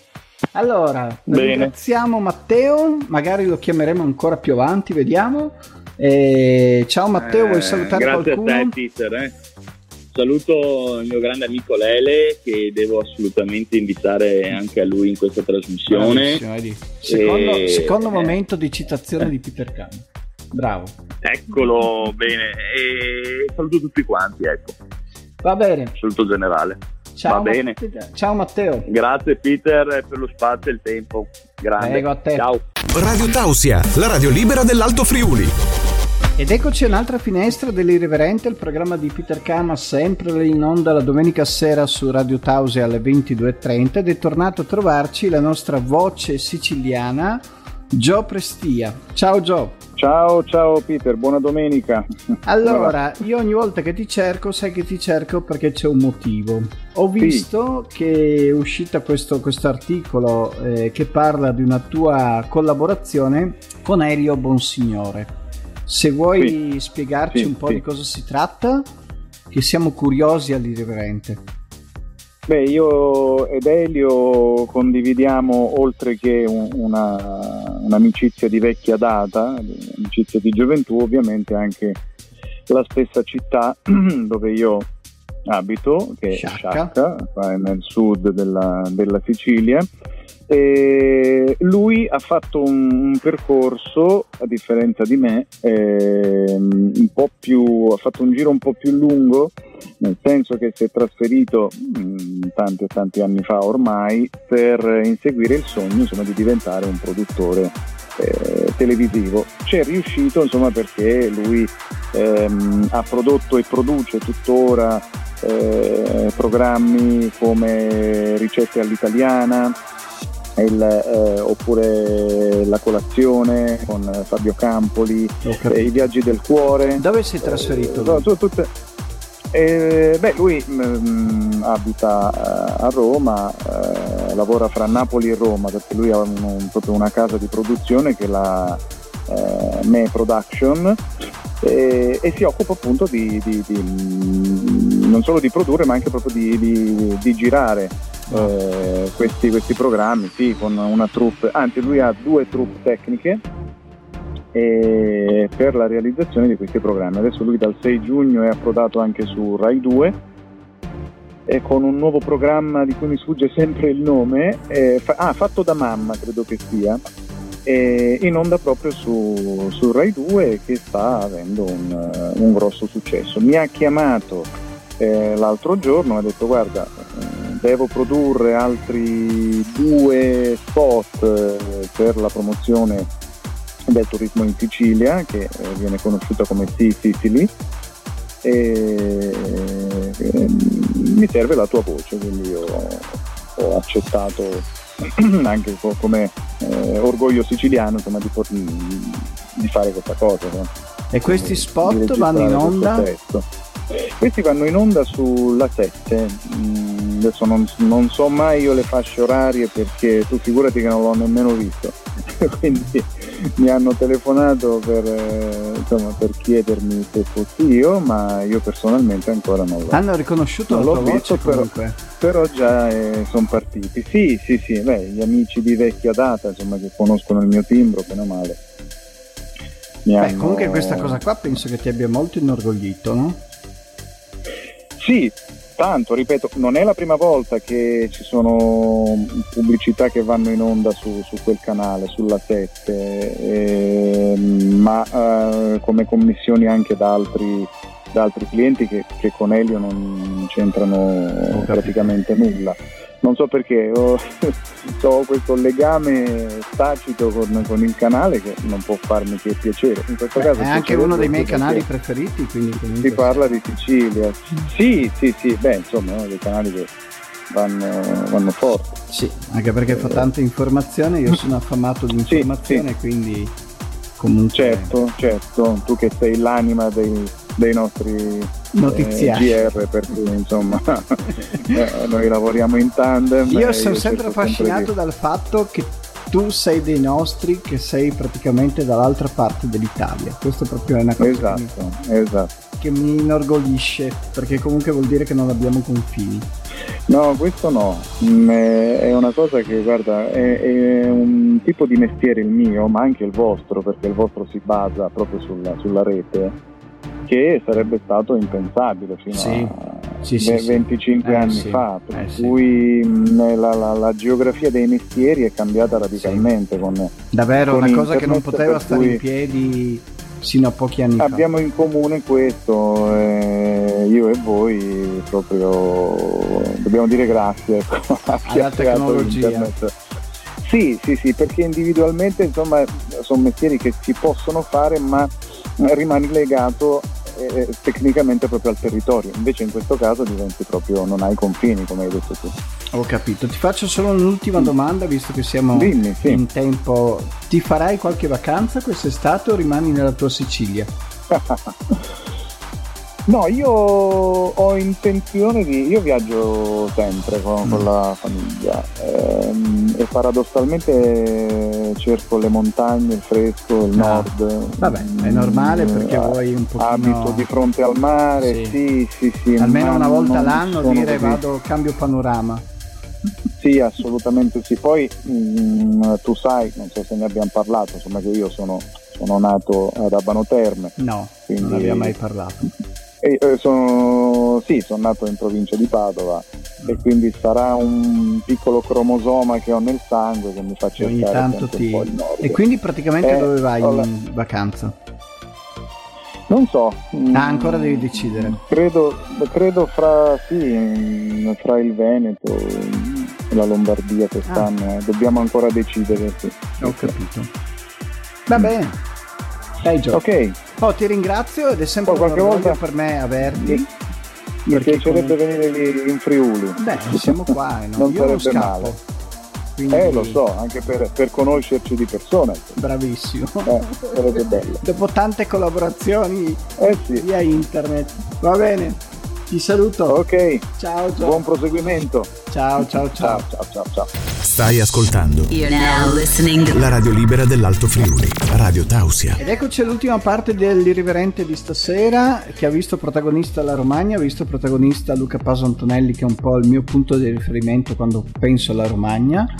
Allora, ringraziamo Matteo, magari lo chiameremo ancora più avanti, vediamo. E ciao Matteo, vuoi Eh, salutare grazie qualcuno? a te, Peter. eh. Saluto il mio grande amico Lele, che devo assolutamente invitare anche a lui in questa trasmissione. Secondo, E- secondo eh. momento di citazione di Peter Khan. Bravo. Eccolo, bene. E saluto tutti quanti, ecco. Va bene. Saluto generale. Ciao, Va bene. Matteo. Ciao Matteo. Grazie Peter per lo spazio e il tempo. Grande. Prego, a te. Ciao. Radio Tausia, la radio libera dell'Alto Friuli. Ed eccoci un'altra finestra dell'Irriverente, il programma di Peter Kama, sempre in onda la domenica sera su Radio Tause alle 22.30 ed è tornato a trovarci la nostra voce siciliana, Gio Prestia. Ciao Gio. Ciao, ciao Peter, buona domenica. Allora, io ogni volta che ti cerco, sai che ti cerco perché c'è un motivo. Ho visto che è uscito questo articolo eh, che parla di una tua collaborazione con Elio Bonsignore. Se vuoi Sì. spiegarci Sì, un po' sì. di cosa si tratta, che siamo curiosi all'irriverente. Beh, io ed Elio condividiamo, oltre che un- una, un'amicizia di vecchia data, un'amicizia di gioventù, ovviamente anche la stessa città dove io abito, che Sciacca. è Sciacca, qua nel sud della, della Sicilia. E lui ha fatto un, un percorso, a differenza di me, ehm, più, ha fatto un giro un po' più lungo, nel senso che si è trasferito mh, tanti e tanti anni fa ormai per inseguire il sogno insomma, di diventare un produttore eh, televisivo. C'è riuscito insomma, perché lui ehm, ha prodotto e produce tuttora eh, programmi come Ricette all'italiana, il, eh, oppure La colazione con Fabio Campoli, eh. I viaggi del cuore. Dove sei trasferito? Eh, tu- tutte- eh, beh, lui mm, abita eh, a Roma, eh, lavora fra Napoli e Roma perché lui ha un- proprio una casa di produzione che è la Me Production e, e si occupa appunto di, di- di, mm, non solo di produrre ma anche proprio di girare eh, questi, questi programmi, sì, con una troupe, anzi lui ha due troupe tecniche per la realizzazione di questi programmi. Adesso lui dal 6 giugno è approdato anche su Rai 2 e con un nuovo programma di cui mi sfugge sempre il nome, eh, fa- ah, fatto da mamma credo che sia, eh, in onda proprio su, su Rai 2 che sta avendo un, un grosso successo. Mi ha chiamato eh, l'altro giorno, mi ha detto guarda devo produrre altri due spot eh, per la promozione del turismo in Sicilia che eh, viene conosciuta come Sea Sicily e ehm, mi serve la tua voce quindi io ho accettato anche co- come eh, orgoglio siciliano insomma, di, di fare questa cosa no? E questi spot vanno in onda? Questi vanno in onda sulla 7, Mm, adesso non, non so mai io le fasce orarie perché tu figurati che non l'ho nemmeno visto, quindi mi hanno telefonato per, eh, insomma, per chiedermi se fossi io, ma io personalmente ancora non l'ho. Hanno riconosciuto Non la l'ho visto, però. Però già sono partiti. Sì, sì, sì, beh, gli amici di vecchia data, insomma, che conoscono il mio timbro, bene o male. Mi Beh, hanno- comunque questa cosa qua penso che ti abbia molto inorgoglito, no? Sì, tanto, ripeto, non è la prima volta che ci sono pubblicità che vanno in onda su, su quel canale, sulla 7, ehm, ma eh, come commissioni anche da altri, da altri clienti che, che con Elio non c'entrano praticamente nulla. Non so perché ho, ho questo legame tacito con, con il canale che non può farmi che piacere. In questo Beh, caso è anche uno dei miei canali preferiti, quindi comunque... si parla di Sicilia. Sì, sì, sì, beh, insomma, è uno dei canali che vanno, vanno forti. Sì, anche perché fa tante informazioni, io sono affamato di Sì, informazione, quindi comunque Certo, certo, tu che sei l'anima dei, dei nostri notiziari. eh, GR, per cui insomma eh, noi lavoriamo in tandem. Io sono sempre affascinato di- dal fatto che tu sei dei nostri che sei praticamente dall'altra parte dell'Italia. Questo proprio è una cosa esatto, che, mi, esatto. che mi inorgoglisce, perché comunque vuol dire che non abbiamo confini. No, questo no, mm, è una cosa che guarda, è, è, un tipo di mestiere il mio, ma anche il vostro, perché il vostro si basa proprio sulla, sulla rete, che sarebbe stato impensabile fino Sì. a Sì, sì, sì. 25 Eh, anni sì. fa, per Eh, cui mh, la, la- la geografia dei mestieri è cambiata radicalmente. Con, Davvero con una cosa che non poteva stare in piedi sino a pochi anni Abbiamo in comune questo, eh, io e voi proprio dobbiamo dire grazie ecco, Alla tecnologia. internet. Sì, sì, sì, perché individualmente insomma sono mestieri che si possono fare ma rimani legato eh, tecnicamente proprio al territorio, invece in questo caso diventi proprio, non hai confini come hai detto tu. Ho capito. Ti faccio solo un'ultima domanda, visto che siamo Dimmi, sì. in tempo. Ti farai qualche vacanza quest'estate o rimani nella tua Sicilia? No, io ho intenzione di. Io viaggio sempre con, con la famiglia ehm, e paradossalmente cerco le montagne, il fresco, il Ah, nord. Vabbè, è normale perché Eh, vuoi un pochino... Abito di fronte al mare, Sì. sì, sì, sì. Almeno una volta non l'anno sono dire così. vado, cambio panorama. Sì, assolutamente sì. Poi mm, tu sai, non so se ne abbiamo parlato, insomma che io sono, sono nato ad Abano Terme. No, Quindi- non abbiamo mai parlato. E, eh, sono, sì, sono nato in provincia di Padova e quindi sarà un piccolo cromosoma che ho nel sangue che mi fa Che ogni cercare tanto ti... un po' il nord. E quindi praticamente Eh, dove vai ho la- in vacanza? Non so. mm, Ah, ancora devi decidere. Credo, credo fra, sì, mm, fra il Veneto e la Lombardia quest'anno. eh. Dobbiamo ancora decidere. Sì. Ho capito. Va bene. Dai Gio. Ok, Oh, ti ringrazio ed è sempre Poi un qualche orgoglio volta- per me averti. mi piacerebbe comunque- venire lì in Friuli. Beh, siamo qua, eh, no? Non io sarebbe male. Quindi, Eh, lo so, anche per, per conoscerci di persona. Bravissimo. Eh, sarebbe bello. Dopo tante collaborazioni Eh sì. via internet. Va bene. Ti saluto. Ok, Ciao, ciao. buon proseguimento. Ciao, ciao, ciao. Ciao, ciao, ciao, ciao. Stai ascoltando You're now listening to la radio libera dell'Alto Friuli, Radio Tausia. Ed eccoci all'ultima parte dell'irriverente di stasera che ha visto protagonista la Romagna, ha visto protagonista Luca Paso Antonelli che è un po' il mio punto di riferimento quando penso alla Romagna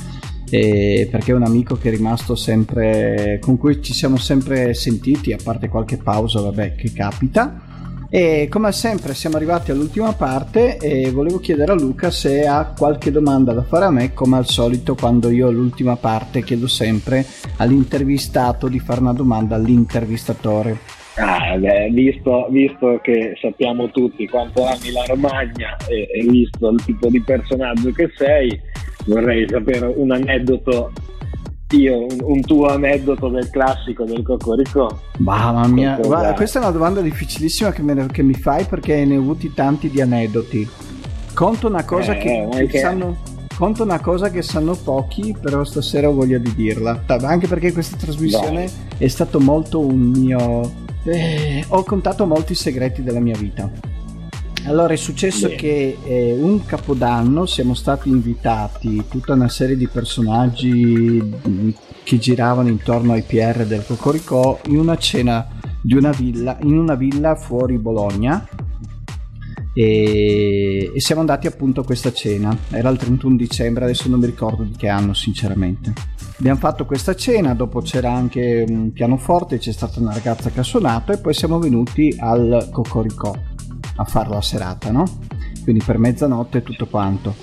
eh, perché è un amico che è rimasto sempre con cui ci siamo sempre sentiti a parte qualche pausa vabbè che capita e come sempre siamo arrivati all'ultima parte e volevo chiedere a Luca se ha qualche domanda da fare a me come al solito quando io all'ultima parte chiedo sempre all'intervistato di fare una domanda all'intervistatore. Ah, beh, visto, visto che sappiamo tutti quanto ami la Romagna e, e visto il tipo di personaggio che sei, vorrei sapere un aneddoto, io, un, un tuo aneddoto del classico del Cocorico. Mamma mia, guarda, questa è una domanda difficilissima che, me ne- che mi fai perché ne ho avuti tanti di aneddoti. Conto una cosa Eh, che, ma che che- sanno. Conto una cosa che sanno pochi, però stasera ho voglia di dirla. Anche perché questa trasmissione è stato molto un mio. eh, ho contato molti segreti della mia vita. Allora è successo Bene. che eh, un capodanno siamo stati invitati, tutta una serie di personaggi mh, che giravano intorno ai PR del Cocoricò, in una cena di una villa, in una villa fuori Bologna. E, e siamo andati appunto a questa cena. Era il 31 dicembre, adesso non mi ricordo di che anno, sinceramente. Abbiamo fatto questa cena, dopo c'era anche un pianoforte, c'è stata una ragazza che ha suonato e poi siamo venuti al Cocoricò a fare la serata, no? Quindi per mezzanotte e tutto quanto.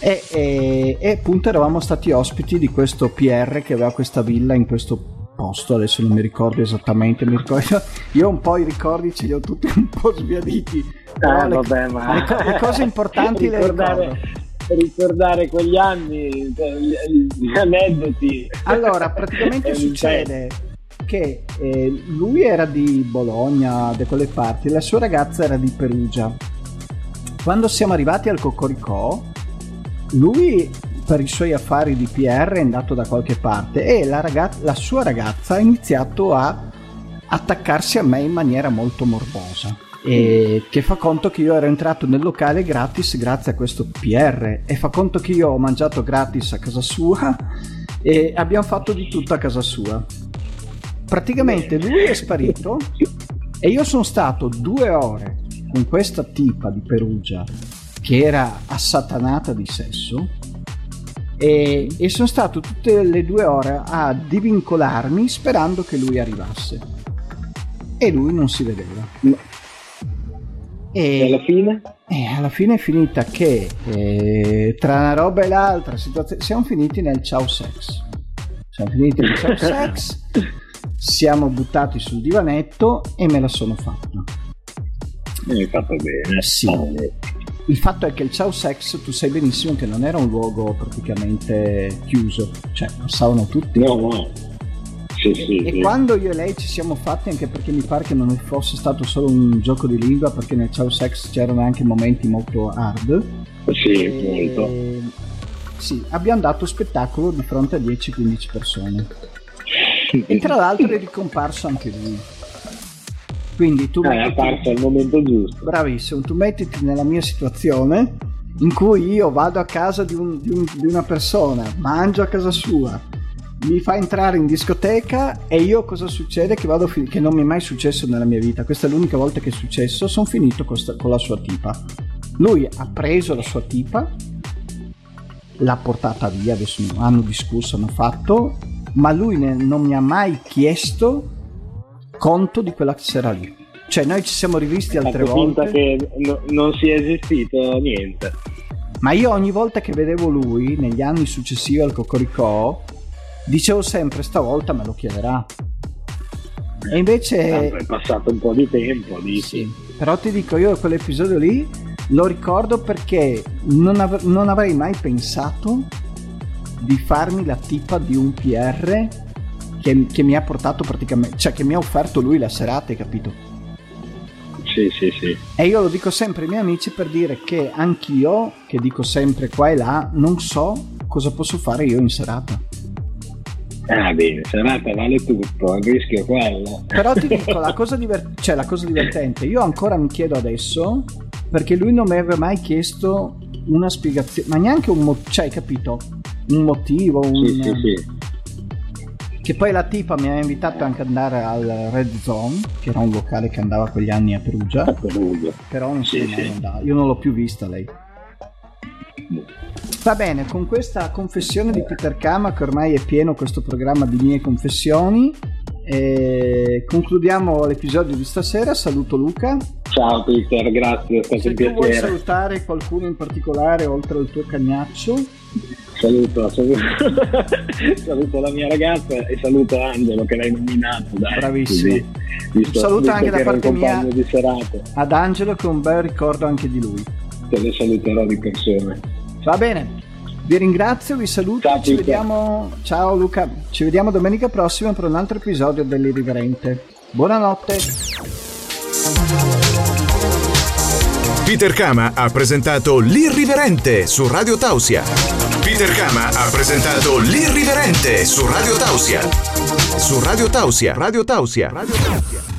E, e- e appunto eravamo stati ospiti di questo PR che aveva questa villa in questo posto, adesso non mi ricordo esattamente, mi ricordo, io un po' i ricordi ce li ho tutti un po' sbiaditi, Eh, le, vabbè, ma- le co- le cose importanti le Ricordare- ricordo. Ricordare quegli anni, gli, aneddoti. Allora, praticamente succede che eh, lui era di Bologna, da quelle parti, la sua ragazza era di Perugia. Quando siamo arrivati al Cocoricò, lui per i suoi affari di PR è andato da qualche parte e la, ragazza, la sua ragazza ha iniziato a attaccarsi a me in maniera molto morbosa. e che fa conto che io ero entrato nel locale gratis grazie a questo PR e fa conto che io ho mangiato gratis a casa sua e abbiamo fatto di tutto a casa sua. Praticamente lui è sparito e io sono stato due ore con questa tipa di Perugia che era assatanata di sesso e, e sono stato tutte le due ore a divincolarmi sperando che lui arrivasse e lui non si vedeva. E, e alla fine? E alla fine è finita che eh, tra una roba e l'altra siamo finiti nel ciao sex. Siamo finiti nel ciao sex, siamo buttati sul divanetto e me la sono fatta. Mi hai fatto bene. Sì. Il fatto è che il ciao sex tu sai benissimo che non era un luogo praticamente chiuso, cioè passavano tutti. No, no sì, sì, e sì. quando io e lei ci siamo fatti, anche perché mi pare che non fosse stato solo un gioco di lingua, perché nel Ciao Sex c'erano anche momenti molto hard. Sì, e... molto. Sì, abbiamo dato spettacolo di fronte a 10-15 persone. E tra l'altro è ricomparso anche lui. Quindi tu... Eh, mettiti... è apparso al momento giusto. Bravissimo, tu mettiti nella mia situazione in cui io vado a casa di, un, di, un, di una persona, mangio a casa sua, mi fa entrare in discoteca e io cosa succede? Che, vado fi- che non mi è mai successo nella mia vita, questa è l'unica volta che è successo, sono finito con, sta- con la sua tipa. Lui ha preso la sua tipa, l'ha portata via, adesso hanno discusso, hanno fatto, ma lui ne- non mi ha mai chiesto conto di quella sera lì. Cioè noi ci siamo rivisti altre volte. finta che no- non sia esistito niente. Ma io ogni volta che vedevo lui, negli anni successivi al Cocoricò, dicevo sempre stavolta me lo chiederà. E invece... È passato un po' di tempo, dici. Sì, però ti dico io quell'episodio lì lo ricordo perché non, av- non avrei mai pensato di farmi la tipa di un PR che, che, mi ha portato praticamente, cioè che mi ha offerto lui la serata, hai capito? Sì, sì, sì. E io lo dico sempre ai miei amici per dire che anch'io, che dico sempre qua e là, non so cosa posso fare io in serata. Ah bene, serata vale tutto, il rischio è quello. Però ti dico, la cosa, diver- cioè, la cosa divertente, io ancora mi chiedo adesso, perché lui non mi aveva mai chiesto una spiegazione, ma neanche un motivo, cioè hai capito? Un motivo, un... Sì, sì, sì. Che poi la tipa mi ha invitato anche ad andare al Red Zone, che era un locale che andava quegli anni a Perugia. A Perugia. Però non sì, sì. andava. Io non l'ho più vista lei. Va bene, con questa confessione di Peter Kama, che ormai è pieno questo programma di mie confessioni, e concludiamo l'episodio di stasera. Saluto Luca. Ciao Peter, grazie, è stato Se un piacere. vuoi salutare qualcuno in particolare oltre al tuo cagnaccio. Saluto, saluto, saluto, la mia ragazza e saluto Angelo che l'hai nominato. Dai, Bravissimo. Così, visto, saluto anche da parte mia ad Angelo che un bel ricordo anche di lui. Te le saluterò di persona. Va bene. Vi ringrazio, vi saluto. Ciao, ci vediamo. Ciao Luca. Ci vediamo domenica prossima per un altro episodio dell'Irriverente. Buonanotte. Peter Kama ha presentato L'Irriverente su Radio Tausia. Peter Kama ha presentato L'Irriverente su Radio Tausia. Su Radio Tausia. Radio Tausia. Radio Tausia.